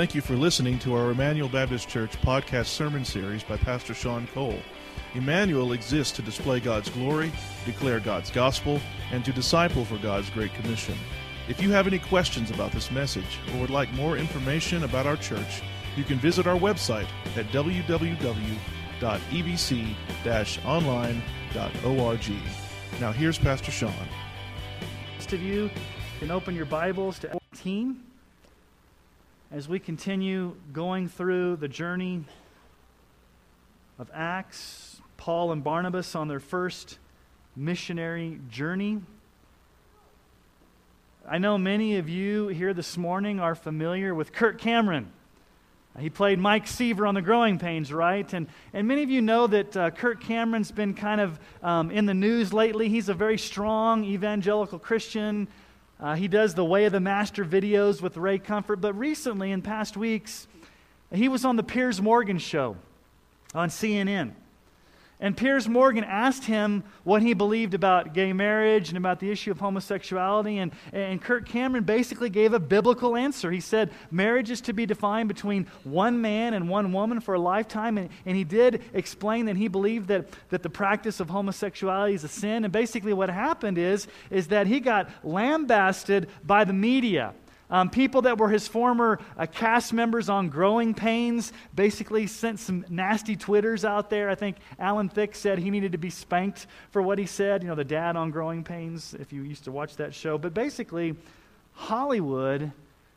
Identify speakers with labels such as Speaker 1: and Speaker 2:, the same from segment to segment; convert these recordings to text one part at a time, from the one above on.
Speaker 1: Thank you for listening to our Emmanuel Baptist Church podcast sermon series by Pastor Sean Cole. Emmanuel exists to display God's glory, declare God's gospel, and to disciple for God's Great Commission. If you have any questions about this message or would like more information about our church, you can visit our website at www.ebc-online.org. Now here's Pastor Sean.
Speaker 2: Most of you can open your Bibles to 18 as we continue going through the journey of Acts, Paul and Barnabas on their first missionary journey. I know many of you here this morning are familiar with Kirk Cameron. He played Mike Seaver on the Growing Pains, right? And, and many of you know that uh, Kirk Cameron's been kind of um, in the news lately. He's a very strong evangelical Christian. Uh, he does the Way of the Master videos with Ray Comfort. But recently, in past weeks, he was on the Piers Morgan show on CNN. And Piers Morgan asked him what he believed about gay marriage and about the issue of homosexuality. And, and Kirk Cameron basically gave a biblical answer. He said marriage is to be defined between one man and one woman for a lifetime. And, and he did explain that he believed that, that the practice of homosexuality is a sin. And basically, what happened is, is that he got lambasted by the media. Um, people that were his former uh, cast members on Growing Pains basically sent some nasty Twitters out there. I think Alan Thicke said he needed to be spanked for what he said. You know, the dad on Growing Pains, if you used to watch that show. But basically, Hollywood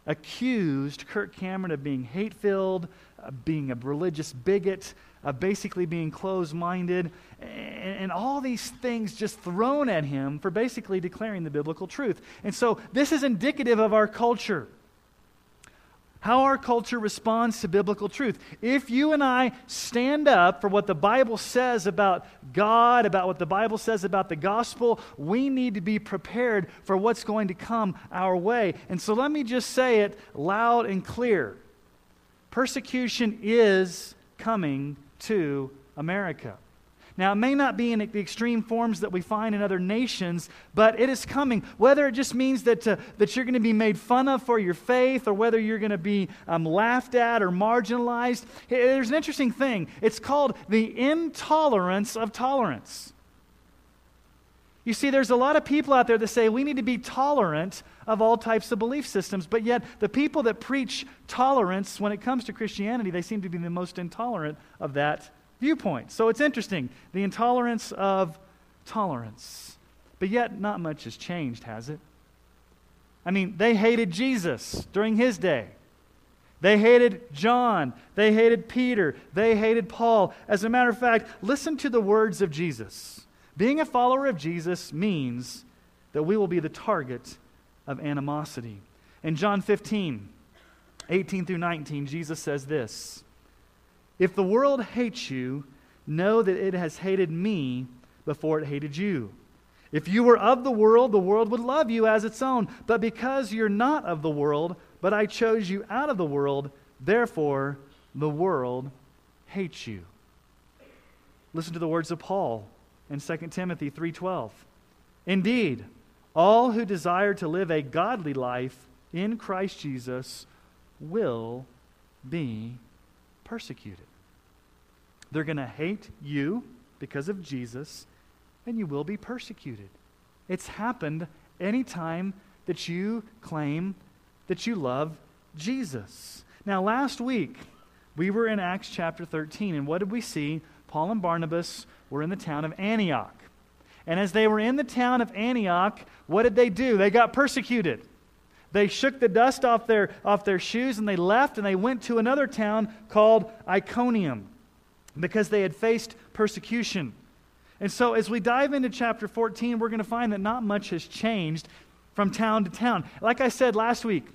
Speaker 2: accused Kirk Cameron of being hate filled, uh, being a religious bigot, uh, basically being closed minded, and, and, all these things just thrown at him for basically declaring the biblical truth. And so this is indicative of our culture. How our culture responds to biblical truth. If you and I stand up for what the Bible says about God, about what the Bible says about the gospel, we need to be prepared for what's going to come our way. And so let me just say it loud and clear persecution is coming to America. Now, it may not be in the extreme forms that we find in other nations, but it is coming. Whether it just means that, uh, that you're going to be made fun of for your faith, or whether you're going to be um, laughed at or marginalized, there's an interesting thing. It's called the intolerance of tolerance. You see, there's a lot of people out there that say we need to be tolerant of all types of belief systems, but yet the people that preach tolerance when it comes to Christianity, they seem to be the most intolerant of that viewpoint. So it's interesting the intolerance of tolerance. But yet, not much has changed, has it? I mean, they hated Jesus during his day. They hated John. They hated Peter. They hated Paul. As a matter of fact, listen to the words of Jesus. Being a follower of Jesus means that we will be the target of animosity. In John 15, 18 through 19, Jesus says this If the world hates you, know that it has hated me before it hated you. If you were of the world, the world would love you as its own. But because you're not of the world, but I chose you out of the world, therefore the world hates you. Listen to the words of Paul in 2 Timothy 3:12. Indeed, all who desire to live a godly life in Christ Jesus will be persecuted. They're going to hate you because of Jesus, and you will be persecuted. It's happened anytime that you claim that you love Jesus. Now, last week, we were in Acts chapter 13, and what did we see? Paul and Barnabas were in the town of Antioch. And as they were in the town of Antioch, what did they do? They got persecuted. They shook the dust off their, off their shoes and they left and they went to another town called Iconium because they had faced persecution. And so, as we dive into chapter 14, we're going to find that not much has changed from town to town. Like I said last week,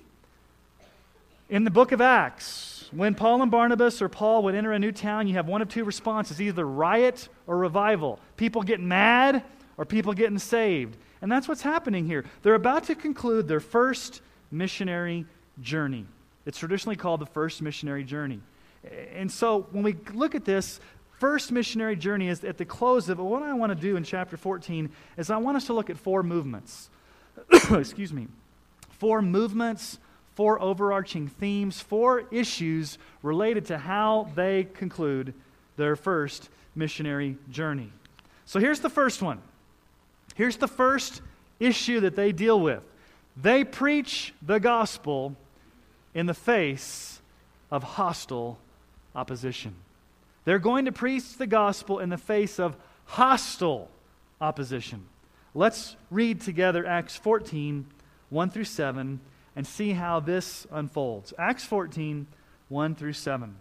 Speaker 2: in the book of Acts, when Paul and Barnabas or Paul would enter a new town, you have one of two responses either riot or revival. People get mad or people getting saved. And that's what's happening here. They're about to conclude their first missionary journey. It's traditionally called the first missionary journey. And so when we look at this, first missionary journey is at the close of it. What I want to do in chapter 14 is I want us to look at four movements. Excuse me. Four movements four overarching themes, four issues related to how they conclude their first missionary journey. So here's the first one. Here's the first issue that they deal with they preach the gospel in the face of hostile opposition. They're going to preach the gospel in the face of hostile opposition. Let's read together Acts 14, 1 through 7, and see how this unfolds. Acts 14, 1 through 7.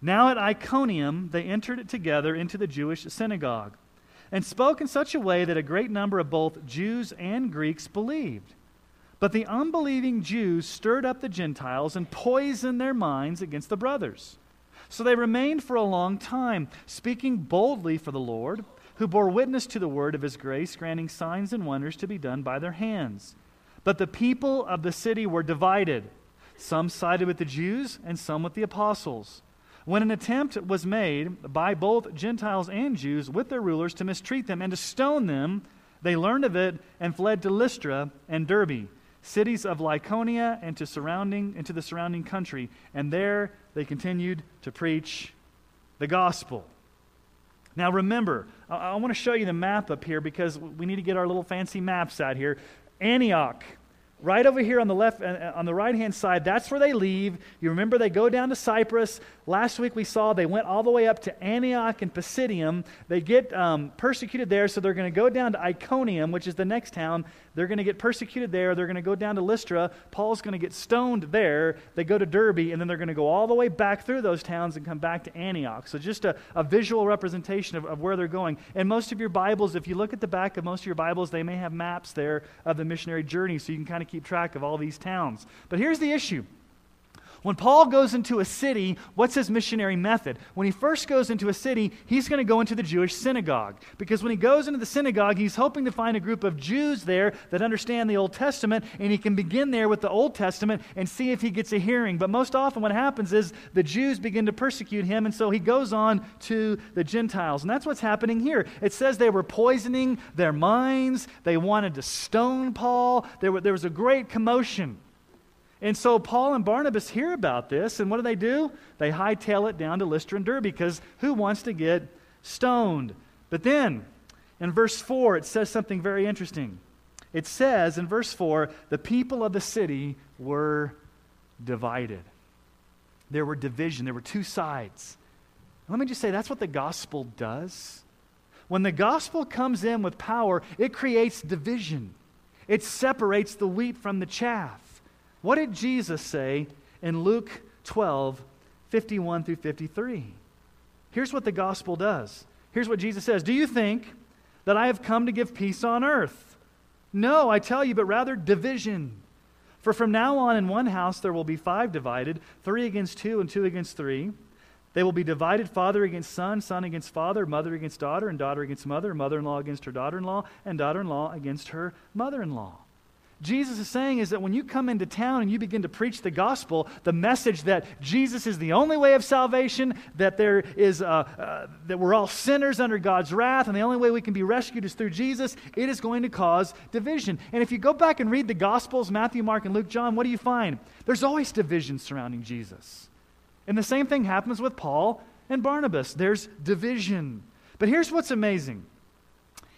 Speaker 2: Now at Iconium, they entered it together into the Jewish synagogue and spoke in such a way that a great number of both Jews and Greeks believed. But the unbelieving Jews stirred up the Gentiles and poisoned their minds against the brothers. So they remained for a long time, speaking boldly for the Lord, who bore witness to the word of his grace, granting signs and wonders to be done by their hands. But the people of the city were divided. Some sided with the Jews, and some with the apostles. When an attempt was made by both Gentiles and Jews with their rulers to mistreat them and to stone them, they learned of it and fled to Lystra and Derbe, cities of Lycaonia and to surrounding into the surrounding country, and there they continued to preach the gospel. Now remember, I, I want to show you the map up here because we need to get our little fancy maps out here. Antioch right over here on the left uh, on the right hand side that's where they leave. You remember they go down to cyprus. Last week we saw they went all the way up to antioch and pisidium. They get um, persecuted there so they're going to go down to iconium which is the next town they're going to get persecuted there. They're going to go down to Lystra. Paul's going to get stoned there. They go to Derbe, and then they're going to go all the way back through those towns and come back to Antioch. So, just a, a visual representation of, of where they're going. And most of your Bibles, if you look at the back of most of your Bibles, they may have maps there of the missionary journey, so you can kind of keep track of all these towns. But here's the issue when Paul goes into a city, what's his missionary method? When he first goes into a city, he's going to go into the Jewish synagogue. Because when he goes into the synagogue, he's hoping to find a group of Jews there that understand the Old Testament, and he can begin there with the Old Testament and see if he gets a hearing. But most often, what happens is the Jews begin to persecute him, and so he goes on to the Gentiles. And that's what's happening here. It says they were poisoning their minds, they wanted to stone Paul, there, were, there was a great commotion. And so Paul and Barnabas hear about this, and what do they do? They hightail it down to Lystra and Derbe because who wants to get stoned? But then, in verse 4, it says something very interesting. It says in verse 4 the people of the city were divided. There were division, there were two sides. let me just say that's what the gospel does. When the gospel comes in with power, it creates division, it separates the wheat from the chaff. What did Jesus say in Luke 12, 51 through 53? Here's what the gospel does. Here's what Jesus says Do you think that I have come to give peace on earth? No, I tell you, but rather division. For from now on in one house there will be five divided, three against two, and two against three. They will be divided father against son, son against father, mother against daughter, and daughter against mother, mother in law against her daughter in law, and daughter in law against her mother in law. Jesus is saying is that when you come into town and you begin to preach the gospel, the message that Jesus is the only way of salvation, that there is uh, uh, that we're all sinners under God's wrath, and the only way we can be rescued is through Jesus, it is going to cause division. And if you go back and read the gospels, Matthew, Mark, and Luke, John, what do you find? There's always division surrounding Jesus. And the same thing happens with Paul and Barnabas. There's division. But here's what's amazing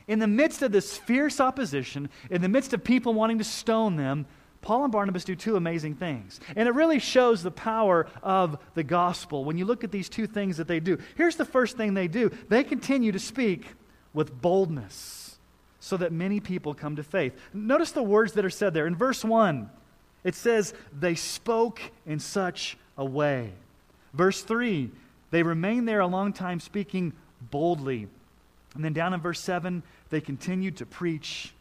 Speaker 2: in the midst of this fierce opposition, in the midst of people wanting to stone them, Paul and Barnabas do two amazing things. And it really shows the power of the gospel when you look at these two things that they do. Here's the first thing they do they continue to speak with boldness so that many people come to faith. Notice the words that are said there. In verse 1, it says, They spoke in such a way. Verse 3, they remained there a long time speaking boldly. And then down in verse 7, they continued to preach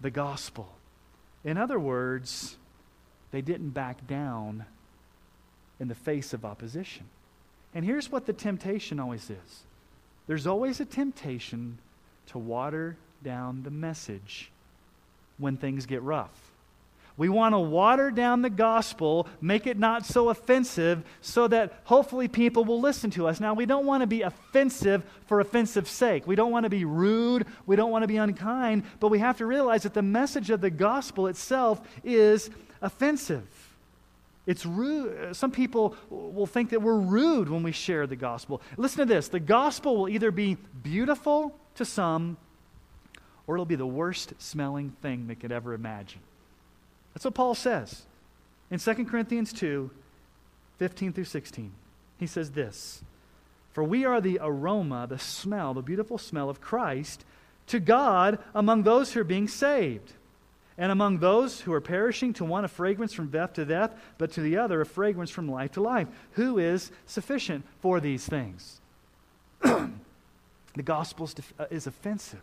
Speaker 2: the gospel. In other words, they didn't back down in the face of opposition. And here's what the temptation always is there's always a temptation to water down the message when things get rough. We want to water down the gospel, make it not so offensive, so that hopefully people will listen to us. Now, we don't want to be offensive for offensive sake. We don't want to be rude. We don't want to be unkind. But we have to realize that the message of the gospel itself is offensive. It's rude. Some people will think that we're rude when we share the gospel. Listen to this the gospel will either be beautiful to some or it'll be the worst smelling thing they could ever imagine. That's what Paul says in 2 Corinthians 2 15 through 16. He says this For we are the aroma, the smell, the beautiful smell of Christ to God among those who are being saved. And among those who are perishing, to one a fragrance from death to death, but to the other a fragrance from life to life. Who is sufficient for these things? the gospel uh, is offensive.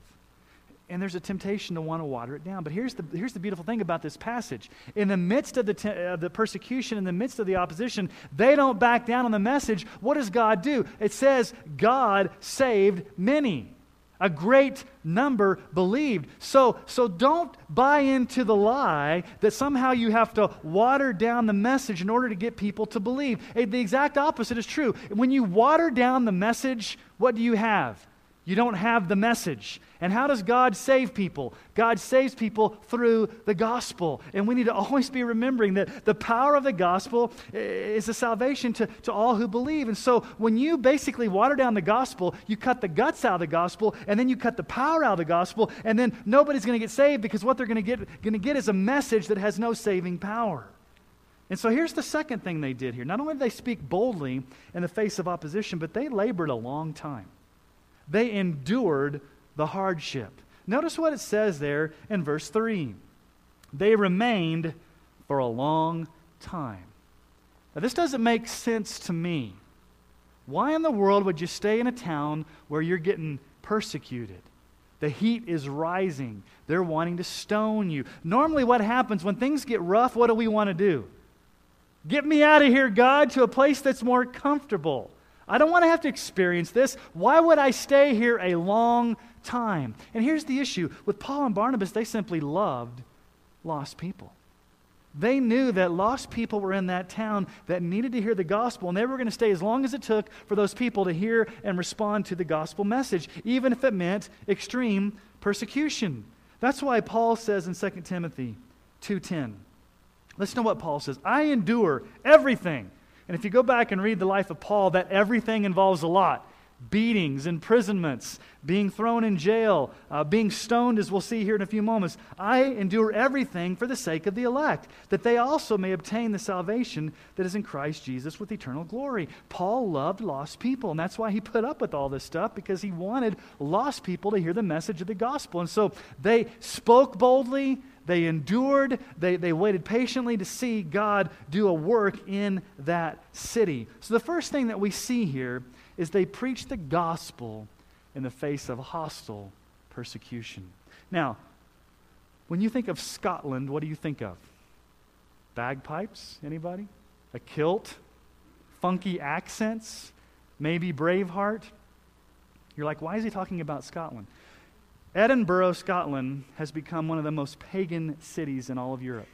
Speaker 2: And there's a temptation to want to water it down. But here's the, here's the beautiful thing about this passage. In the midst of the, te- uh, the persecution, in the midst of the opposition, they don't back down on the message. What does God do? It says, God saved many. A great number believed. So, so don't buy into the lie that somehow you have to water down the message in order to get people to believe. The exact opposite is true. When you water down the message, what do you have? You don't have the message. And how does God save people? God saves people through the gospel. And we need to always be remembering that the power of the gospel is a salvation to, to all who believe. And so when you basically water down the gospel, you cut the guts out of the gospel, and then you cut the power out of the gospel, and then nobody's going to get saved because what they're going to get, going to get is a message that has no saving power. And so here's the second thing they did here. Not only did they speak boldly in the face of opposition, but they labored a long time they endured the hardship. Notice what it says there in verse 3. They remained for a long time. Now, this doesn't make sense to me. Why in the world would you stay in a town where you're getting persecuted? The heat is rising. They're wanting to stone you. Normally, what happens when things get rough, what do we want to do? Get me out of here, God, to a place that's more comfortable. I don't want to have to experience this. Why would I stay here a long time? And here's the issue with Paul and Barnabas, they simply loved lost people. They knew that lost people were in that town that needed to hear the gospel, and they were going to stay as long as it took for those people to hear and respond to the gospel message, even if it meant extreme persecution. That's why Paul says in 2 Timothy 2:10. Listen to what Paul says. I endure everything and if you go back and read the life of Paul, that everything involves a lot beatings, imprisonments, being thrown in jail, uh, being stoned, as we'll see here in a few moments. I endure everything for the sake of the elect, that they also may obtain the salvation that is in Christ Jesus with eternal glory. Paul loved lost people, and that's why he put up with all this stuff, because he wanted lost people to hear the message of the gospel. And so they spoke boldly, they endured, they, they waited patiently to see God do a work in that city. So, the first thing that we see here is they preached the gospel in the face of hostile persecution. Now, when you think of Scotland, what do you think of? Bagpipes? Anybody? A kilt? Funky accents? Maybe Braveheart? You're like, why is he talking about Scotland? Edinburgh, Scotland, has become one of the most pagan cities in all of Europe.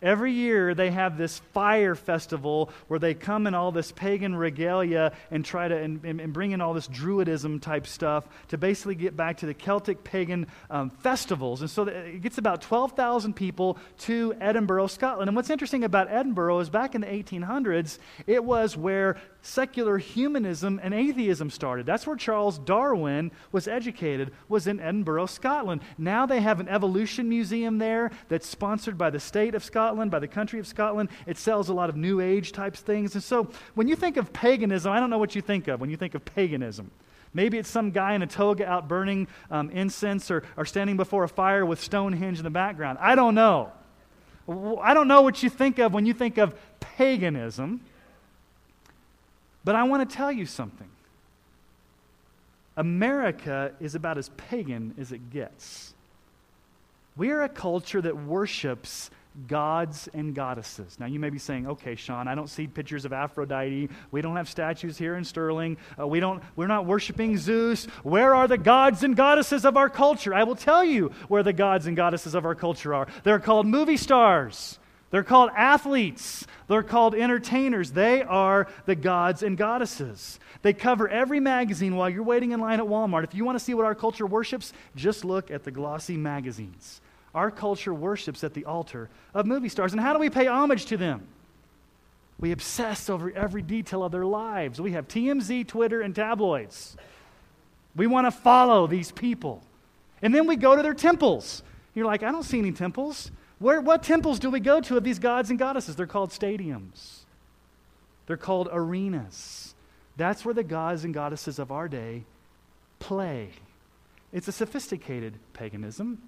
Speaker 2: Every year they have this fire festival where they come in all this pagan regalia and try to and, and bring in all this druidism type stuff to basically get back to the Celtic pagan um, festivals. And so it gets about 12,000 people to Edinburgh, Scotland. And what's interesting about Edinburgh is back in the 1800s, it was where secular humanism and atheism started. That's where Charles Darwin was educated, was in Edinburgh, Scotland. Now they have an evolution museum there that's sponsored by the state of Scotland by the country of Scotland. It sells a lot of New Age types things. And so when you think of paganism, I don't know what you think of when you think of paganism. Maybe it's some guy in a toga out burning um, incense or, or standing before a fire with Stonehenge in the background. I don't know. I don't know what you think of when you think of paganism. But I want to tell you something. America is about as pagan as it gets. We are a culture that worships gods and goddesses. Now, you may be saying, okay, Sean, I don't see pictures of Aphrodite. We don't have statues here in Sterling. Uh, we don't, we're not worshiping Zeus. Where are the gods and goddesses of our culture? I will tell you where the gods and goddesses of our culture are. They're called movie stars. They're called athletes. They're called entertainers. They are the gods and goddesses. They cover every magazine while you're waiting in line at Walmart. If you want to see what our culture worships, just look at the glossy magazines. Our culture worships at the altar of movie stars. And how do we pay homage to them? We obsess over every detail of their lives. We have TMZ, Twitter, and tabloids. We want to follow these people. And then we go to their temples. You're like, I don't see any temples. Where, what temples do we go to of these gods and goddesses? They're called stadiums, they're called arenas. That's where the gods and goddesses of our day play. It's a sophisticated paganism.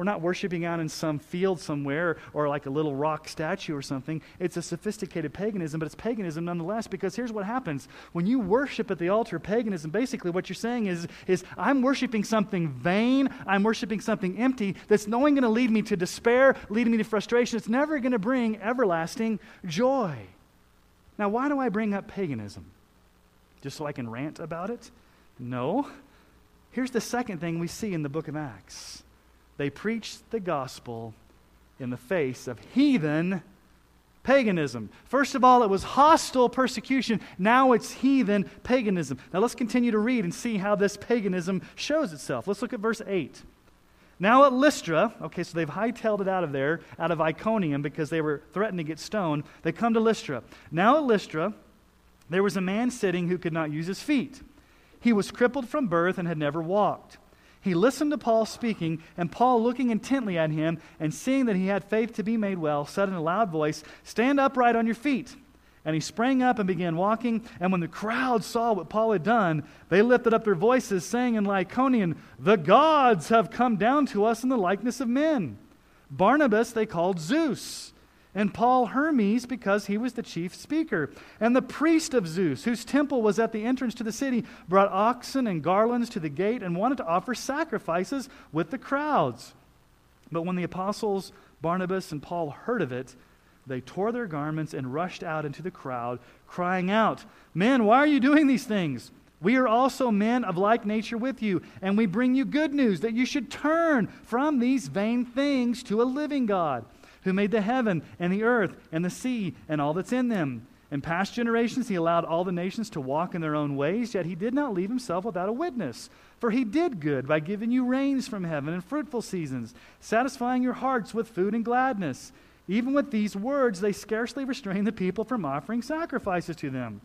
Speaker 2: We're not worshiping out in some field somewhere or like a little rock statue or something. It's a sophisticated paganism, but it's paganism nonetheless because here's what happens. When you worship at the altar of paganism, basically what you're saying is, is I'm worshiping something vain, I'm worshiping something empty that's only going to lead me to despair, leading me to frustration. It's never going to bring everlasting joy. Now, why do I bring up paganism? Just so I can rant about it? No. Here's the second thing we see in the book of Acts they preached the gospel in the face of heathen paganism. First of all, it was hostile persecution. Now it's heathen paganism. Now let's continue to read and see how this paganism shows itself. Let's look at verse 8. Now at Lystra, okay, so they've hightailed it out of there, out of Iconium, because they were threatened to get stoned. They come to Lystra. Now at Lystra, there was a man sitting who could not use his feet. He was crippled from birth and had never walked. He listened to Paul speaking, and Paul, looking intently at him and seeing that he had faith to be made well, said in a loud voice, Stand upright on your feet. And he sprang up and began walking. And when the crowd saw what Paul had done, they lifted up their voices, saying in Lycaonian, The gods have come down to us in the likeness of men. Barnabas they called Zeus and Paul Hermes because he was the chief speaker. And the priest of Zeus, whose temple was at the entrance to the city, brought oxen and garlands to the gate and wanted to offer sacrifices with the crowds. But when the apostles Barnabas and Paul heard of it, they tore their garments and rushed out into the crowd, crying out, Men, why are you doing these things? We are also men of like nature with you, and we bring you good news that you should turn from these vain things to a living God who made the heaven and the earth and the sea and all that's in them. In past generations, he allowed all the nations to walk in their own ways, yet he did not leave himself without a witness. For he did good by giving you rains from heaven and fruitful seasons, satisfying your hearts with food and gladness. Even with these words, they scarcely restrained the people from offering sacrifices to them.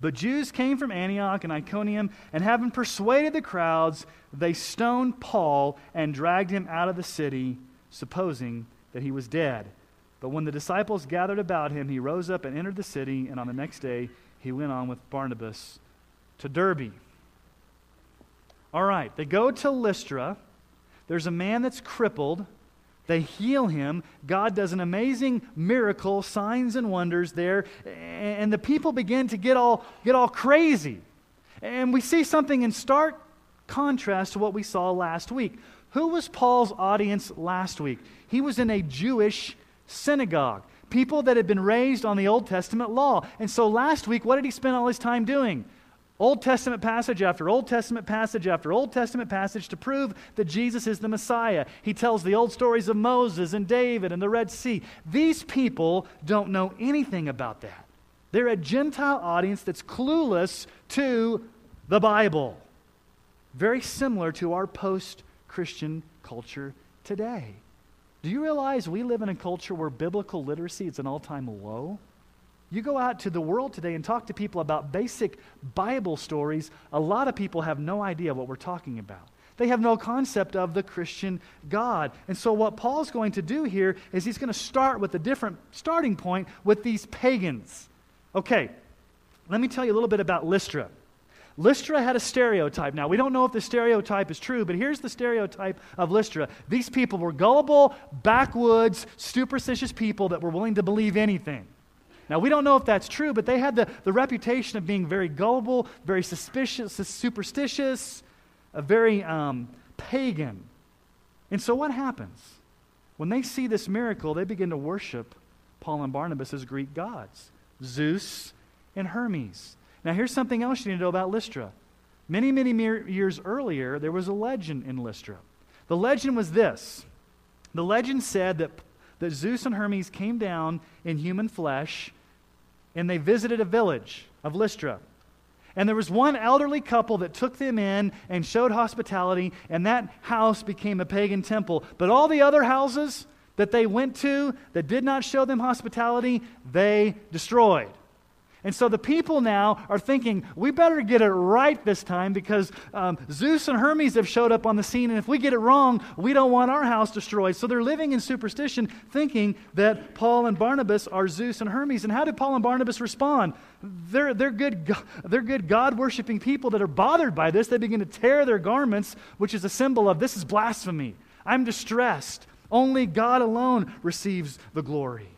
Speaker 2: But Jews came from Antioch and Iconium, and having persuaded the crowds, they stoned Paul and dragged him out of the city, supposing that he was dead. But when the disciples gathered about him, he rose up and entered the city, and on the next day he went on with Barnabas to Derbe. All right, they go to Lystra. There's a man that's crippled. They heal him. God does an amazing miracle, signs and wonders there, and the people begin to get all, get all crazy. And we see something in stark contrast to what we saw last week. Who was Paul's audience last week? He was in a Jewish synagogue, people that had been raised on the Old Testament law. And so last week, what did he spend all his time doing? Old Testament passage after Old Testament passage after Old Testament passage to prove that Jesus is the Messiah. He tells the old stories of Moses and David and the Red Sea. These people don't know anything about that. They're a Gentile audience that's clueless to the Bible. Very similar to our post Christian culture today. Do you realize we live in a culture where biblical literacy is an all time low? You go out to the world today and talk to people about basic Bible stories, a lot of people have no idea what we're talking about. They have no concept of the Christian God. And so, what Paul's going to do here is he's going to start with a different starting point with these pagans. Okay, let me tell you a little bit about Lystra. Lystra had a stereotype. Now, we don't know if the stereotype is true, but here's the stereotype of Lystra. These people were gullible, backwoods, superstitious people that were willing to believe anything. Now, we don't know if that's true, but they had the, the reputation of being very gullible, very suspicious, superstitious, very um, pagan. And so, what happens? When they see this miracle, they begin to worship Paul and Barnabas as Greek gods Zeus and Hermes. Now, here's something else you need to know about Lystra. Many, many years earlier, there was a legend in Lystra. The legend was this the legend said that, that Zeus and Hermes came down in human flesh and they visited a village of Lystra. And there was one elderly couple that took them in and showed hospitality, and that house became a pagan temple. But all the other houses that they went to that did not show them hospitality, they destroyed. And so the people now are thinking, we better get it right this time because um, Zeus and Hermes have showed up on the scene, and if we get it wrong, we don't want our house destroyed. So they're living in superstition, thinking that Paul and Barnabas are Zeus and Hermes. And how did Paul and Barnabas respond? They're, they're good, they're good God worshiping people that are bothered by this. They begin to tear their garments, which is a symbol of this is blasphemy. I'm distressed. Only God alone receives the glory.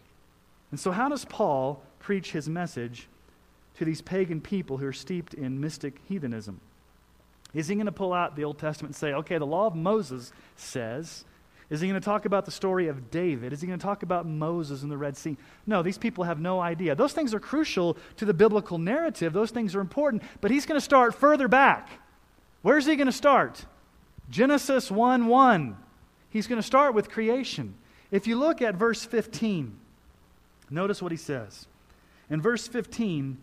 Speaker 2: And so, how does Paul preach his message to these pagan people who are steeped in mystic heathenism? Is he going to pull out the Old Testament and say, okay, the law of Moses says, is he going to talk about the story of David? Is he going to talk about Moses and the Red Sea? No, these people have no idea. Those things are crucial to the biblical narrative, those things are important, but he's going to start further back. Where's he going to start? Genesis 1 1. He's going to start with creation. If you look at verse 15, notice what he says. In verse 15,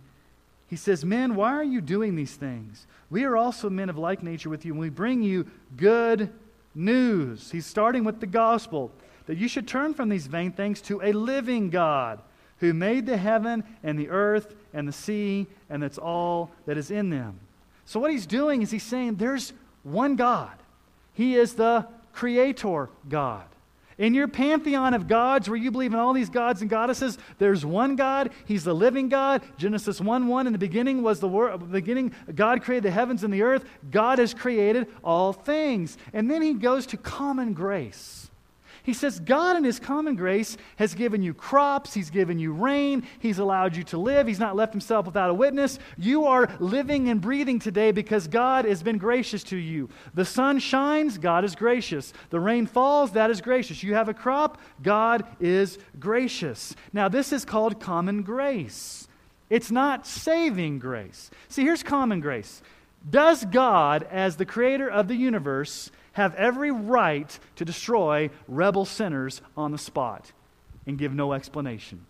Speaker 2: he says, Men, why are you doing these things? We are also men of like nature with you, and we bring you good news. He's starting with the gospel that you should turn from these vain things to a living God who made the heaven and the earth and the sea and that's all that is in them. So, what he's doing is he's saying there's one God. He is the creator God. In your pantheon of gods, where you believe in all these gods and goddesses, there's one God. He's the living God. Genesis 1 1, in the beginning was the word, beginning, God created the heavens and the earth. God has created all things. And then he goes to common grace. He says, God, in His common grace, has given you crops, He's given you rain, He's allowed you to live, He's not left Himself without a witness. You are living and breathing today because God has been gracious to you. The sun shines, God is gracious. The rain falls, that is gracious. You have a crop, God is gracious. Now, this is called common grace. It's not saving grace. See, here's common grace. Does God, as the creator of the universe, have every right to destroy rebel sinners on the spot and give no explanation?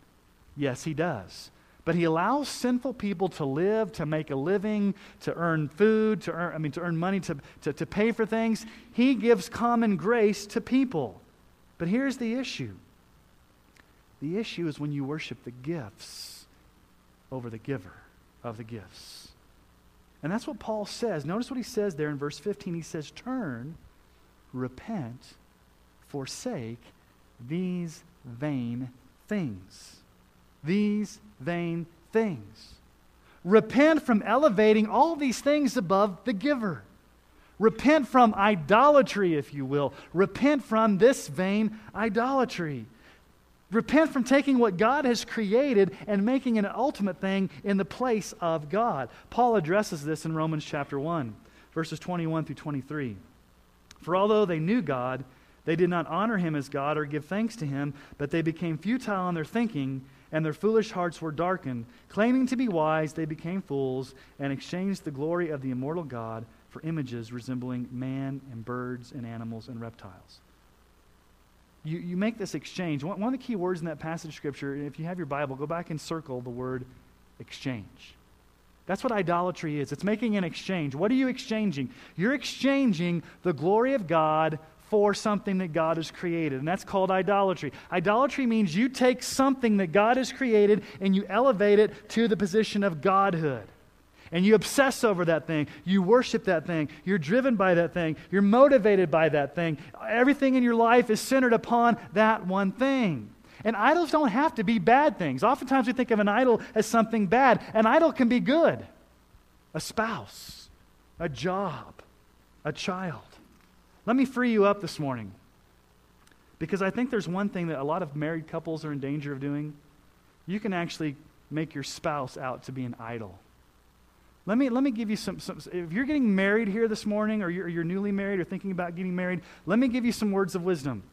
Speaker 2: Yes, he does. But he allows sinful people to live, to make a living, to earn food, to earn, I mean, to earn money, to, to, to pay for things. He gives common grace to people. But here's the issue the issue is when you worship the gifts over the giver of the gifts. And that's what Paul says. Notice what he says there in verse 15. He says, Turn repent, forsake these vain things. These vain things. Repent from elevating all these things above the giver. Repent from idolatry, if you will. Repent from this vain idolatry. Repent from taking what God has created and making an ultimate thing in the place of God. Paul addresses this in Romans chapter 1, verses 21 through 23. For although they knew God, they did not honor him as God or give thanks to him, but they became futile in their thinking, and their foolish hearts were darkened. Claiming to be wise, they became fools and exchanged the glory of the immortal God for images resembling man and birds and animals and reptiles. You, you make this exchange. One, one of the key words in that passage of Scripture, if you have your Bible, go back and circle the word exchange. That's what idolatry is. It's making an exchange. What are you exchanging? You're exchanging the glory of God for something that God has created, and that's called idolatry. Idolatry means you take something that God has created and you elevate it to the position of godhood. And you obsess over that thing. You worship that thing. You're driven by that thing. You're motivated by that thing. Everything in your life is centered upon that one thing. And idols don't have to be bad things. Oftentimes we think of an idol as something bad. An idol can be good a spouse, a job, a child. Let me free you up this morning because I think there's one thing that a lot of married couples are in danger of doing. You can actually make your spouse out to be an idol. Let me, let me give you some, some if you're getting married here this morning or you're, you're newly married or thinking about getting married, let me give you some words of wisdom.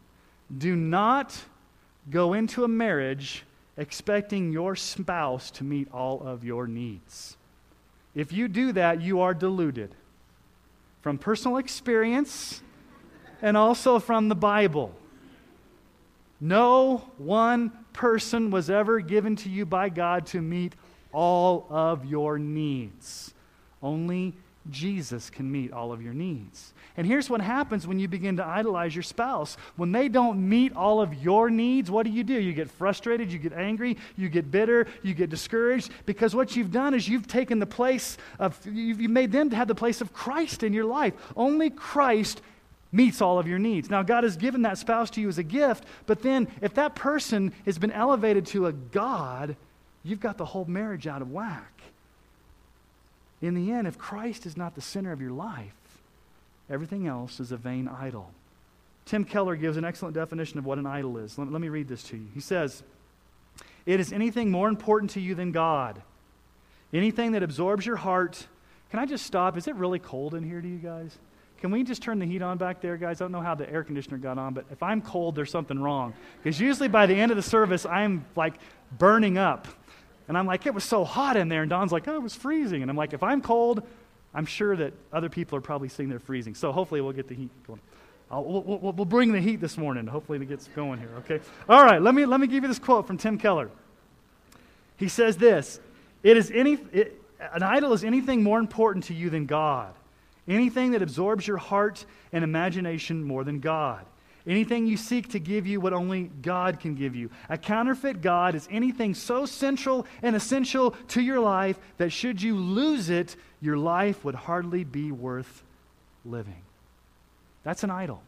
Speaker 2: Do not go into a marriage expecting your spouse to meet all of your needs. If you do that, you are deluded from personal experience and also from the Bible. No one person was ever given to you by God to meet all of your needs. Only Jesus can meet all of your needs. And here's what happens when you begin to idolize your spouse. When they don't meet all of your needs, what do you do? You get frustrated, you get angry, you get bitter, you get discouraged because what you've done is you've taken the place of, you've made them to have the place of Christ in your life. Only Christ meets all of your needs. Now, God has given that spouse to you as a gift, but then if that person has been elevated to a God, you've got the whole marriage out of whack. In the end, if Christ is not the center of your life, everything else is a vain idol. Tim Keller gives an excellent definition of what an idol is. Let, let me read this to you. He says, It is anything more important to you than God, anything that absorbs your heart. Can I just stop? Is it really cold in here to you guys? Can we just turn the heat on back there, guys? I don't know how the air conditioner got on, but if I'm cold, there's something wrong. Because usually by the end of the service, I'm like burning up. And I'm like, it was so hot in there. And Don's like, oh, it was freezing. And I'm like, if I'm cold, I'm sure that other people are probably sitting there freezing. So hopefully we'll get the heat going. We'll, we'll, we'll, bring the heat this morning. Hopefully it gets going here, okay? All right, let me, let me give you this quote from Tim Keller. He says this it is any, it, An idol is anything more important to you than God, anything that absorbs your heart and imagination more than God. Anything you seek to give you what only God can give you. A counterfeit God is anything so central and essential to your life that should you lose it, your life would hardly be worth living. That's an idol.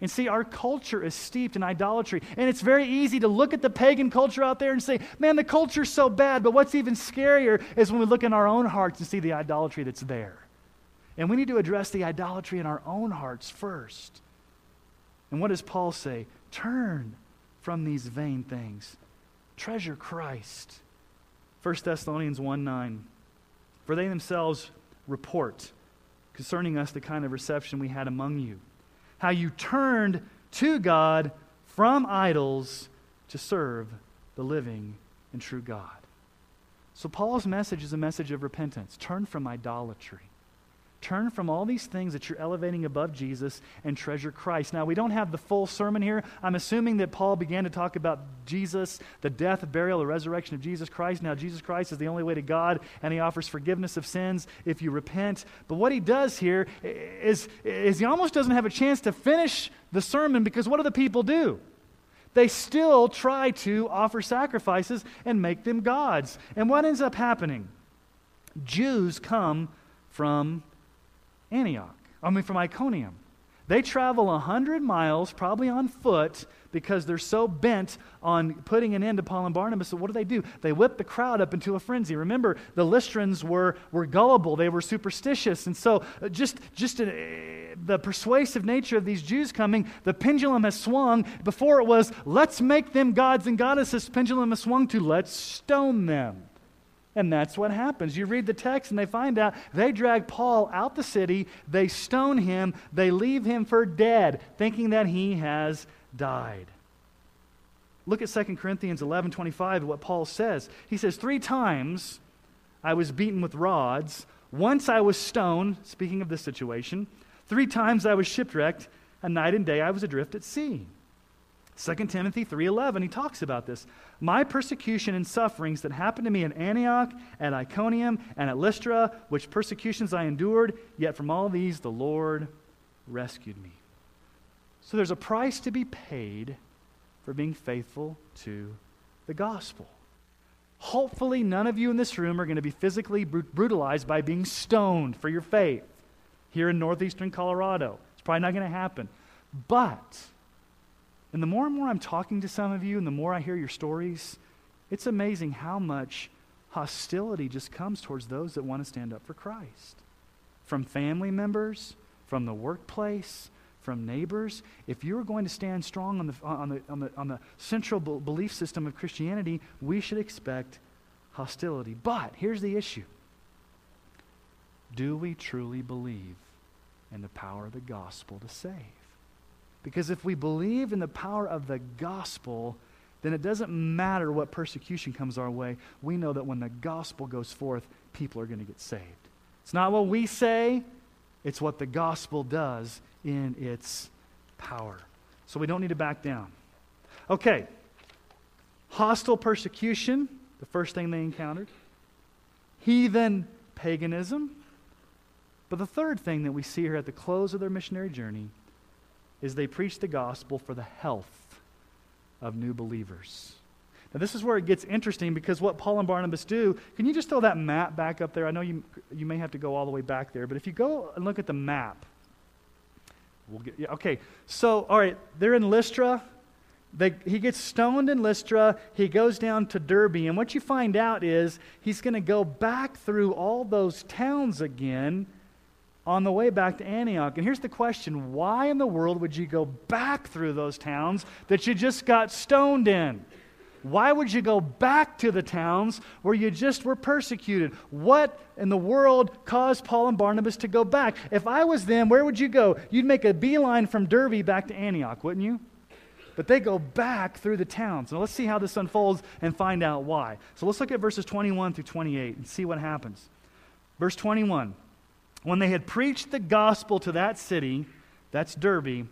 Speaker 2: And see, our culture is steeped in idolatry. And it's very easy to look at the pagan culture out there and say, man, the culture's so bad. But what's even scarier is when we look in our own hearts and see the idolatry that's there. And we need to address the idolatry in our own hearts first. And what does Paul say? Turn from these vain things. Treasure Christ. 1 Thessalonians 1 9. For they themselves report concerning us the kind of reception we had among you, how you turned to God from idols to serve the living and true God. So, Paul's message is a message of repentance. Turn from idolatry. Turn from all these things that you're elevating above Jesus and treasure Christ. Now, we don't have the full sermon here. I'm assuming that Paul began to talk about Jesus, the death, burial, the resurrection of Jesus Christ. Now, Jesus Christ is the only way to God, and he offers forgiveness of sins if you repent. But what he does here is, is he almost doesn't have a chance to finish the sermon because what do the people do? They still try to offer sacrifices and make them gods. And what ends up happening? Jews come from Antioch, I mean, from Iconium. They travel 100 miles, probably on foot, because they're so bent on putting an end to Paul and Barnabas. So, what do they do? They whip the crowd up into a frenzy. Remember, the Lystrans were, were gullible, they were superstitious. And so, uh, just, just uh, the persuasive nature of these Jews coming, the pendulum has swung. Before it was, let's make them gods and goddesses, pendulum has swung to, let's stone them. And that's what happens. You read the text and they find out they drag Paul out the city, they stone him, they leave him for dead, thinking that he has died. Look at 2 Corinthians 11 25, what Paul says. He says, Three times I was beaten with rods. Once I was stoned, speaking of this situation. Three times I was shipwrecked. A night and day I was adrift at sea. 2 Timothy 3:11 he talks about this. My persecution and sufferings that happened to me in Antioch, at Iconium, and at Lystra, which persecutions I endured, yet from all these the Lord rescued me. So there's a price to be paid for being faithful to the gospel. Hopefully none of you in this room are going to be physically brutalized by being stoned for your faith here in northeastern Colorado. It's probably not going to happen. But and the more and more I'm talking to some of you, and the more I hear your stories, it's amazing how much hostility just comes towards those that want to stand up for Christ. From family members, from the workplace, from neighbors. If you're going to stand strong on the, on the, on the, on the central belief system of Christianity, we should expect hostility. But here's the issue Do we truly believe in the power of the gospel to save? Because if we believe in the power of the gospel, then it doesn't matter what persecution comes our way. We know that when the gospel goes forth, people are going to get saved. It's not what we say, it's what the gospel does in its power. So we don't need to back down. Okay. Hostile persecution, the first thing they encountered. Heathen paganism, But the third thing that we see here at the close of their missionary journey is they preach the gospel for the health of new believers. Now, this is where it gets interesting because what Paul and Barnabas do, can you just throw that map back up there? I know you, you may have to go all the way back there, but if you go and look at the map, we'll get, yeah, okay, so, all right, they're in Lystra. They, he gets stoned in Lystra. He goes down to Derbe. And what you find out is he's going to go back through all those towns again on the way back to Antioch. And here's the question why in the world would you go back through those towns that you just got stoned in? Why would you go back to the towns where you just were persecuted? What in the world caused Paul and Barnabas to go back? If I was them, where would you go? You'd make a beeline from Derbe back to Antioch, wouldn't you? But they go back through the towns. Now let's see how this unfolds and find out why. So let's look at verses 21 through 28 and see what happens. Verse 21 When they had preached the gospel to that city, that's Derbe,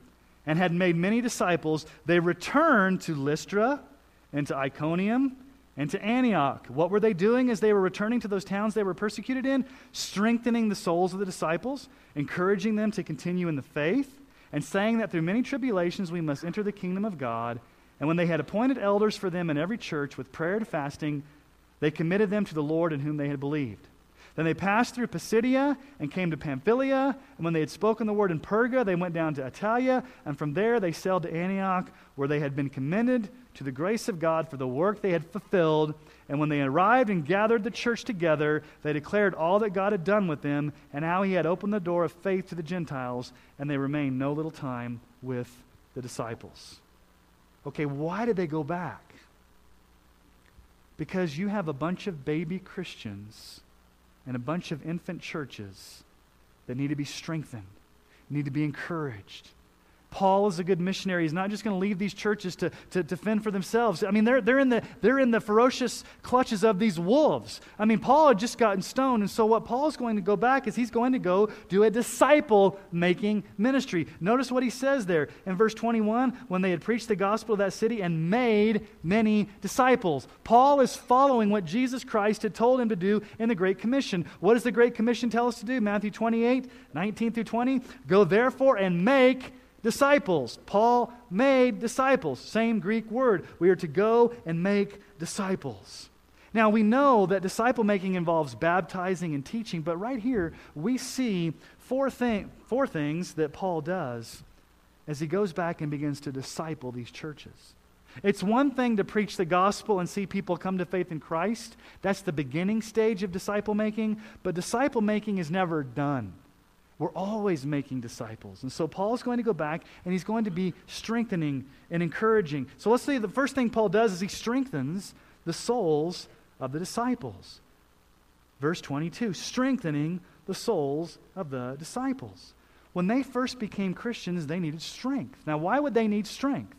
Speaker 2: and had made many disciples, they returned to Lystra and to Iconium and to Antioch. What were they doing as they were returning to those towns they were persecuted in? Strengthening the souls of the disciples, encouraging them to continue in the faith, and saying that through many tribulations we must enter the kingdom of God. And when they had appointed elders for them in every church with prayer and fasting, they committed them to the Lord in whom they had believed. Then they passed through Pisidia and came to Pamphylia. And when they had spoken the word in Perga, they went down to Attalia. And from there they sailed to Antioch, where they had been commended to the grace of God for the work they had fulfilled. And when they arrived and gathered the church together, they declared all that God had done with them and how he had opened the door of faith to the Gentiles. And they remained no little time with the disciples. Okay, why did they go back? Because you have a bunch of baby Christians and a bunch of infant churches that need to be strengthened, need to be encouraged, Paul is a good missionary. He's not just going to leave these churches to, to, to, fend for themselves. I mean, they're, they're, in the, they're in the ferocious clutches of these wolves. I mean, Paul had just gotten stoned. And so, what Paul's going to go back is he's going to go do a disciple making ministry. Notice what he says there in verse 21 when they had preached the gospel of that city and made many disciples. Paul is following what Jesus Christ had told him to do in the Great Commission. What does the Great Commission tell us to do? Matthew 28 19 through 20. Go therefore and make disciples. Paul made disciples. Same Greek word. We are to go and make disciples. Now, we know that disciple making involves baptizing and teaching, but right here we see four, thing, four things that Paul does as he goes back and begins to disciple these churches. It's one thing to preach the gospel and see people come to faith in Christ. That's the beginning stage of disciple making, but disciple making is never done. We're always making disciples. And so Paul's going to go back and he's going to be strengthening and encouraging. So let's see, the first thing Paul does is he strengthens the souls of the disciples. Verse 22 strengthening the souls of the disciples. When they first became Christians, they needed strength. Now, why would they need strength?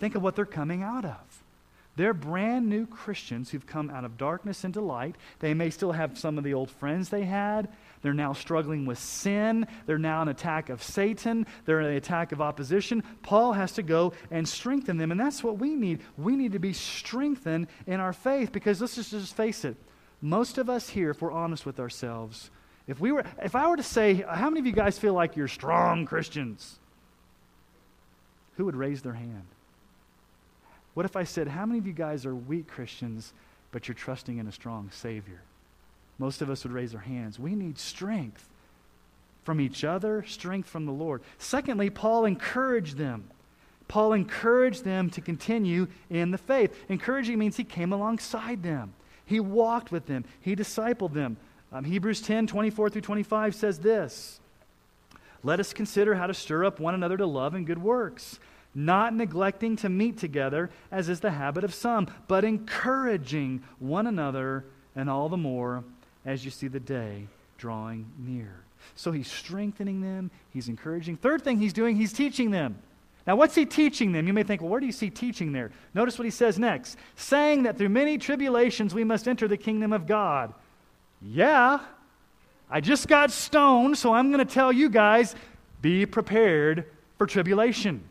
Speaker 2: Think of what they're coming out of. They're brand new Christians who've come out of darkness into light. They may still have some of the old friends they had. They're now struggling with sin. They're now an attack of Satan. They're an attack of opposition. Paul has to go and strengthen them. And that's what we need. We need to be strengthened in our faith because let's just, just face it. Most of us here, if we're honest with ourselves, if, we were, if I were to say, how many of you guys feel like you're strong Christians? Who would raise their hand? What if I said, how many of you guys are weak Christians, but you're trusting in a strong Savior? Most of us would raise our hands. We need strength from each other, strength from the Lord. Secondly, Paul encouraged them. Paul encouraged them to continue in the faith. Encouraging means he came alongside them, he walked with them, he discipled them. Um, Hebrews 10 24 through 25 says this Let us consider how to stir up one another to love and good works, not neglecting to meet together, as is the habit of some, but encouraging one another, and all the more as you see the day drawing near. So he's strengthening them, he's encouraging. Third thing he's doing, he's teaching them. Now, what's he teaching them? You may think, well, where do you see teaching there? Notice what he says next saying that through many tribulations we must enter the kingdom of God. Yeah, I just got stoned, so I'm going to tell you guys be prepared for tribulation.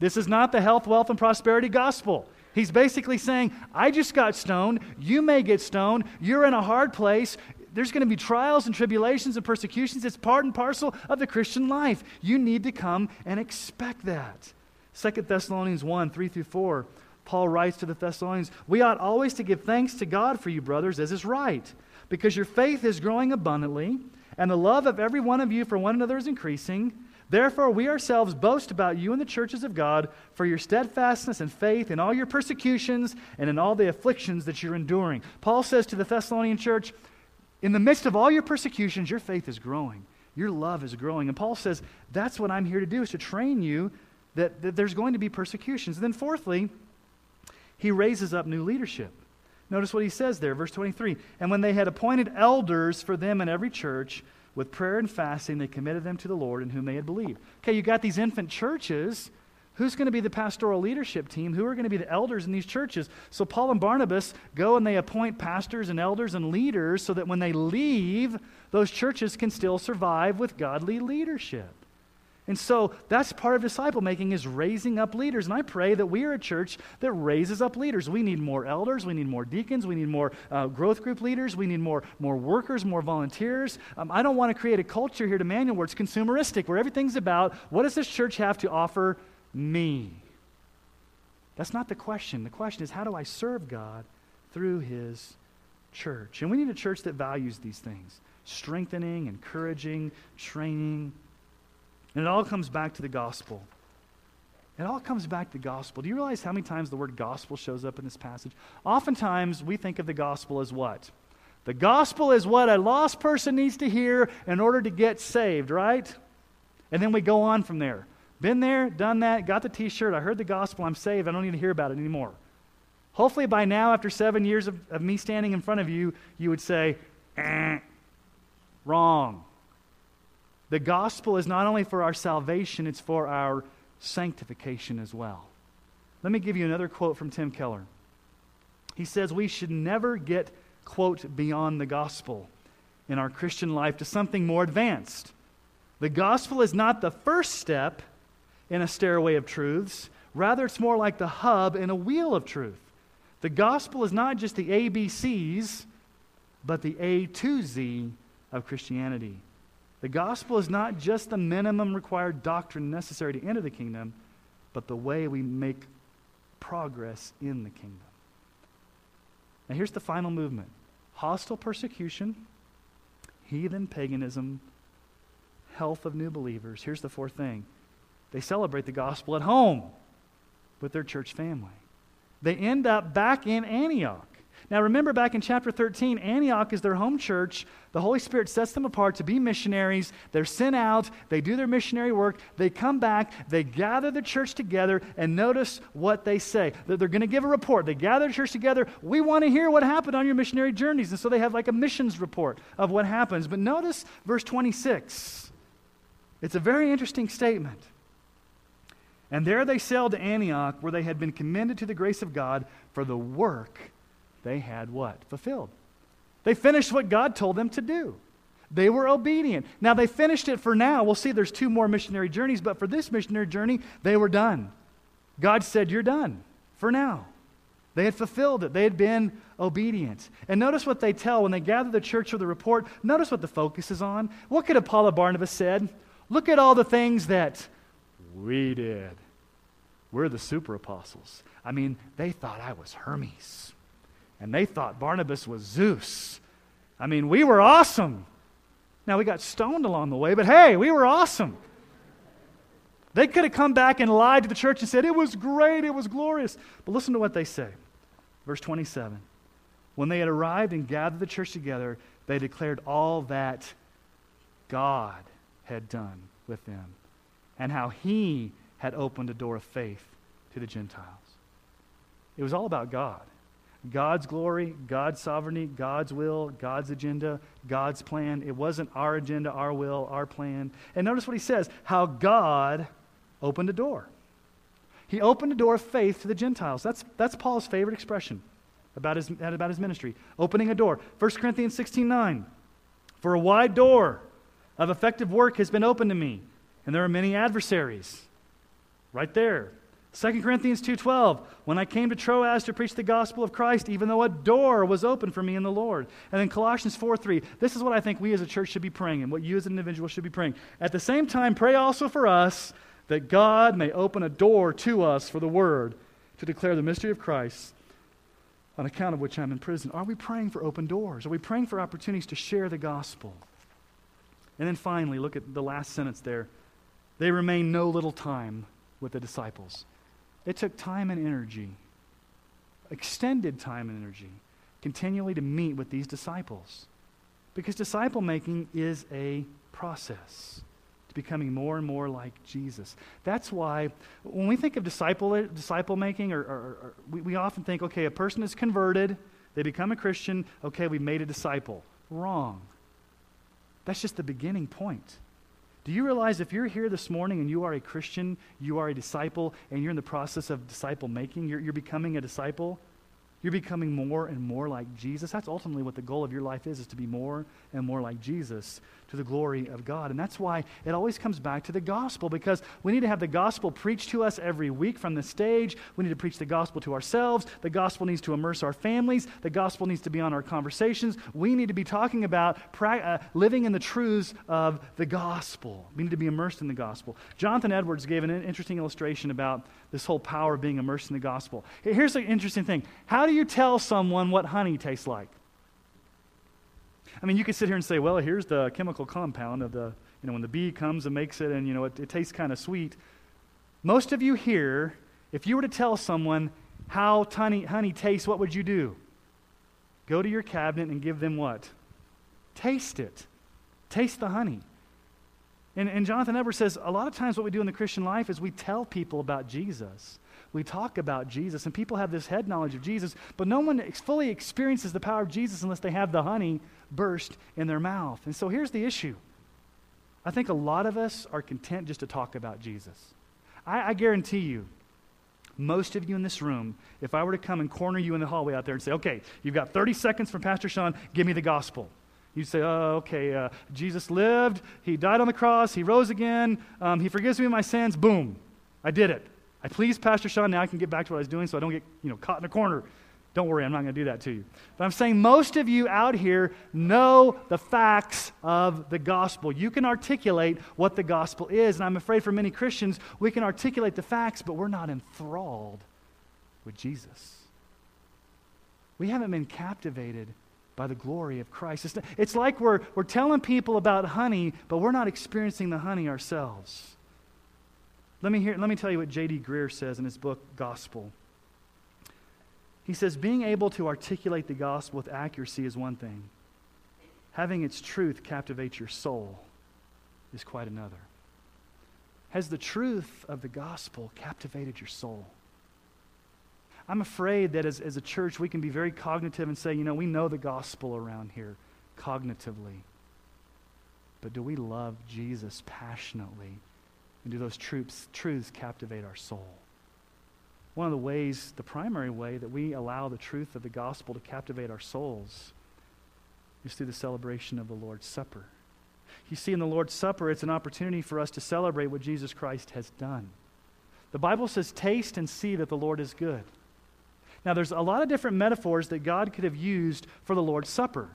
Speaker 2: This is not the health, wealth, and prosperity gospel. He's basically saying, I just got stoned. You may get stoned. You're in a hard place there's going to be trials and tribulations and persecutions. It's part and parcel of the Christian life. You need to come and expect that. 2 Thessalonians 1 3 through 4, Paul writes to the Thessalonians, We ought always to give thanks to God for you, brothers, as is right, because your faith is growing abundantly, and the love of every one of you for one another is increasing. Therefore, we ourselves boast about you in the churches of God for your steadfastness and faith in all your persecutions and in all the afflictions that you're enduring. Paul says to the Thessalonian church, in the midst of all your persecutions, your faith is growing. Your love is growing. And Paul says, that's what I'm here to do, is to train you that, that there's going to be persecutions. And then, fourthly, he raises up new leadership. Notice what he says there, verse 23. And when they had appointed elders for them in every church, with prayer and fasting, they committed them to the Lord in whom they had believed. Okay, you got these infant churches. Who's going to be the pastoral leadership team? Who are going to be the elders in these churches? So Paul and Barnabas go and they appoint pastors and elders and leaders so that when they leave, those churches can still survive with godly leadership. And so that's part of disciple making is raising up leaders. And I pray that we are a church that raises up leaders. We need more elders. We need more deacons. We need more uh, growth group leaders. We need more, more workers, more volunteers. Um, I don't want to create a culture here to Manual where it's consumeristic, where everything's about what does this church have to offer me? That's not the question. The question is how do I serve God through his church? And we need a church that values these things strengthening, encouraging, training and it all comes back to the gospel. It all comes back to the gospel. Do you realize how many times the word gospel shows up in this passage? Oftentimes, we think of the gospel as what? The gospel is what a lost person needs to hear in order to get saved, right? And then we go on from there. Been there, done that, got the t shirt, I heard the gospel, I'm saved, I don't need to hear about it anymore. Hopefully, by now, after seven years of, of me standing in front of you, you would say, eh, wrong. The gospel is not only for our salvation, it's for our sanctification as well. Let me give you another quote from Tim Keller. He says, We should never get, quote, beyond the gospel in our Christian life to something more advanced. The gospel is not the first step in a stairway of truths, rather, it's more like the hub in a wheel of truth. The gospel is not just the ABCs, but the A to Z of Christianity. The gospel is not just the minimum required doctrine necessary to enter the kingdom, but the way we make progress in the kingdom. Now, here's the final movement hostile persecution, heathen paganism, health of new believers. Here's the fourth thing they celebrate the gospel at home with their church family. They end up back in Antioch. Now, remember back in chapter 13, Antioch is their home church. The Holy Spirit sets them apart to be missionaries. They're sent out, they do their missionary work, they come back, they gather the church together, and notice what they say. They're, they're going to give a report. They gather the church together. We want to hear what happened on your missionary journeys. And so they have like a missions report of what happens. But notice verse 26. It's a very interesting statement. And there they sailed to Antioch, where they had been commended to the grace of God for the work they had what? Fulfilled. They finished what God told them to do. They were obedient. Now, they finished it for now. We'll see there's two more missionary journeys, but for this missionary journey, they were done. God said, You're done for now. They had fulfilled it, they had been obedient. And notice what they tell when they gather the church for the report. Notice what the focus is on. What could Paul and Barnabas said? Look at all the things that we did. We're the super apostles. I mean, they thought I was Hermes and they thought Barnabas was Zeus. I mean, we were awesome. Now, we got stoned along the way, but hey, we were awesome. They could have come back and lied to the church and said, it was great, it was glorious. But listen to what they say. Verse 27. When they had arrived and gathered the church together, they declared all that God had done with them and how he had opened a door of faith to the Gentiles. It was all about God. God's glory, God's sovereignty, God's will, God's agenda, God's plan. It wasn't our agenda, our will, our plan. And notice what he says how God opened a door. He opened a door of faith to the Gentiles. That's, that's Paul's favorite expression about his, about his ministry. Opening a door. 1 Corinthians 16 9. For a wide door of effective work has been opened to me, and there are many adversaries. Right there. 2 Corinthians 2:12 When I came to Troas to preach the gospel of Christ even though a door was open for me in the Lord. And then Colossians 4:3 This is what I think we as a church should be praying and what you as an individual should be praying. At the same time pray also for us that God may open a door to us for the word to declare the mystery of Christ on account of which I'm in prison. Are we praying for open doors? Are we praying for opportunities to share the gospel? And then finally, look at the last sentence there. They remain no little time with the disciples. It took time and energy, extended time and energy, continually to meet with these disciples. Because disciple making is a process to becoming more and more like Jesus. That's why when we think of disciple, disciple making, or, or, or we, we often think, okay, a person is converted, they become a Christian, okay, we've made a disciple. Wrong. That's just the beginning point. Do you realize if you're here this morning and you are a Christian, you are a disciple, and you're in the process of disciple making, you're, you're becoming a disciple, you're becoming more and more like Jesus. That's ultimately what the goal of your life is, is to be more and more like Jesus to the glory of God. And that's why it always comes back to the gospel because we need to have the gospel preached to us every week from the stage. We need to preach the gospel to ourselves. The gospel needs to immerse our families. The gospel needs to be on our conversations. We need to be talking about pra- uh, living in the truths of the gospel. We need to be immersed in the gospel. Jonathan Edwards gave an interesting illustration about this whole power of being immersed in the gospel. Here's the interesting thing How do you tell someone what honey tastes like? I mean, you could sit here and say, well, here's the chemical compound of the, you know, when the bee comes and makes it and, you know, it, it tastes kind of sweet. Most of you here, if you were to tell someone how honey, honey tastes, what would you do? Go to your cabinet and give them what? Taste it. Taste the honey. And, and Jonathan Edwards says a lot of times what we do in the Christian life is we tell people about Jesus we talk about Jesus, and people have this head knowledge of Jesus, but no one fully experiences the power of Jesus unless they have the honey burst in their mouth. And so here's the issue I think a lot of us are content just to talk about Jesus. I, I guarantee you, most of you in this room, if I were to come and corner you in the hallway out there and say, okay, you've got 30 seconds from Pastor Sean, give me the gospel. You'd say, oh, okay, uh, Jesus lived, he died on the cross, he rose again, um, he forgives me my sins, boom, I did it. I pleased Pastor Sean. Now I can get back to what I was doing so I don't get you know, caught in a corner. Don't worry, I'm not going to do that to you. But I'm saying most of you out here know the facts of the gospel. You can articulate what the gospel is. And I'm afraid for many Christians, we can articulate the facts, but we're not enthralled with Jesus. We haven't been captivated by the glory of Christ. It's like we're, we're telling people about honey, but we're not experiencing the honey ourselves. Let me, hear, let me tell you what J.D. Greear says in his book, Gospel. He says, being able to articulate the gospel with accuracy is one thing, having its truth captivate your soul is quite another. Has the truth of the gospel captivated your soul? I'm afraid that as, as a church, we can be very cognitive and say, you know, we know the gospel around here cognitively. But do we love Jesus passionately and do those truths, truths captivate our soul? One of the ways, the primary way that we allow the truth of the gospel to captivate our souls is through the celebration of the Lord's Supper. You see, in the Lord's Supper, it's an opportunity for us to celebrate what Jesus Christ has done. The Bible says, Taste and see that the Lord is good. Now, there's a lot of different metaphors that God could have used for the Lord's Supper.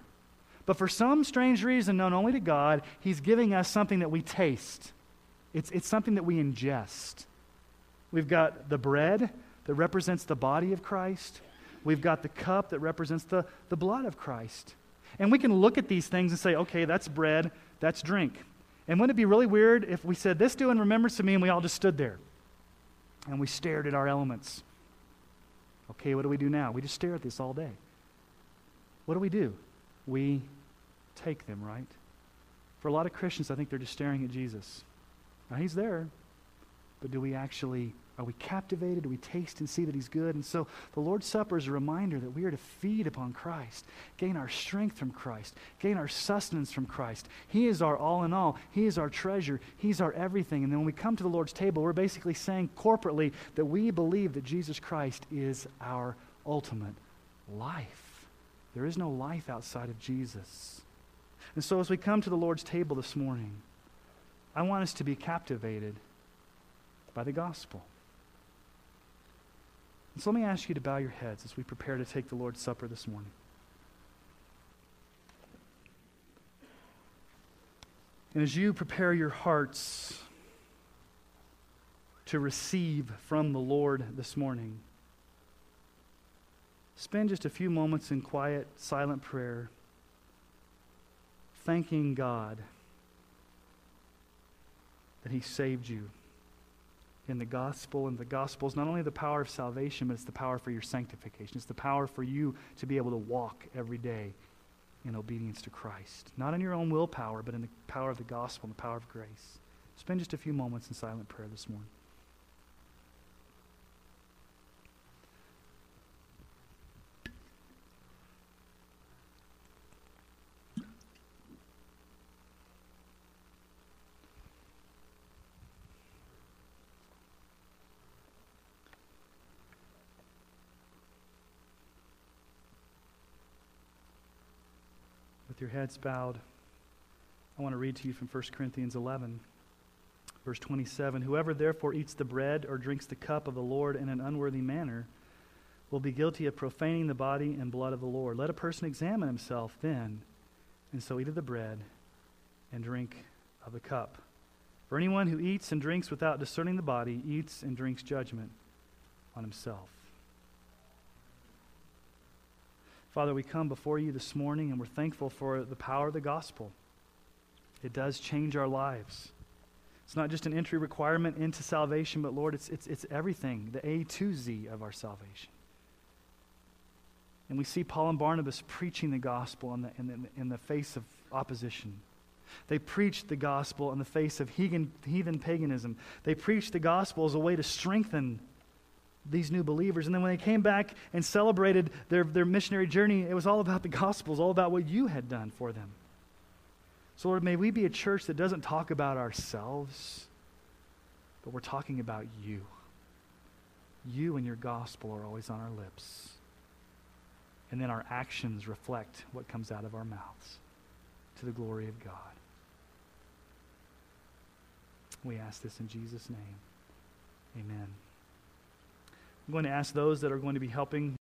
Speaker 2: But for some strange reason, known only to God, He's giving us something that we taste. It's, it's something that we ingest. We've got the bread that represents the body of Christ, we've got the cup that represents the, the blood of Christ. And we can look at these things and say, okay, that's bread, that's drink. And wouldn't it be really weird if we said, This do in remembrance of me, and we all just stood there and we stared at our elements? Okay, what do we do now? We just stare at this all day. What do we do? We take them, right? For a lot of Christians, I think they're just staring at Jesus. Now, he's there, but do we actually, are we captivated? Do we taste and see that he's good? And so the Lord's Supper is a reminder that we are to feed upon Christ, gain our strength from Christ, gain our sustenance from Christ. He is our all in all, He is our treasure, He's our everything. And then when we come to the Lord's table, we're basically saying corporately that we believe that Jesus Christ is our ultimate life. There is no life outside of Jesus. And so as we come to the Lord's table this morning, I want us to be captivated by the gospel. And so let me ask you to bow your heads as we prepare to take the Lord's Supper this morning. And as you prepare your hearts to receive from the Lord this morning, spend just a few moments in quiet, silent prayer, thanking God that He saved you in the gospel. And the gospel is not only the power of salvation, but it's the power for your sanctification. It's the power for you to be able to walk every day in obedience to Christ. Not in your own willpower, but in the power of the gospel and the power of grace. Spend just a few moments in silent prayer this morning. Your heads bowed, I want to read to you from 1 Corinthians 11, verse 27. Whoever therefore eats the bread or drinks the cup of the Lord in an unworthy manner will be guilty of profaning the body and blood of the Lord. Let a person examine himself then, and so eat of the bread and drink of the cup. For anyone who eats and drinks without discerning the body eats and drinks judgment on himself. Father, we come before you this morning and we're thankful for the power of the gospel. It does change our lives. It's not just an entry requirement into salvation, but Lord, it's, it's, it's everything, the A to Z of our salvation. And we see Paul and Barnabas preaching the gospel in the, in the, in the face of opposition. They preached the gospel in the face of heathen, heathen paganism. They preached the gospel as a way to strengthen these new believers. And then when they came back and celebrated their, their missionary journey, it was all about the gospel, it was all about what you had done for them. So, Lord, may we be a church that doesn't talk about ourselves, but we're talking about you. You and your gospel are always on our lips. And then our actions reflect what comes out of our mouths to the glory of God. We ask this in Jesus' name. Amen. I'm going to ask those that are going to be helping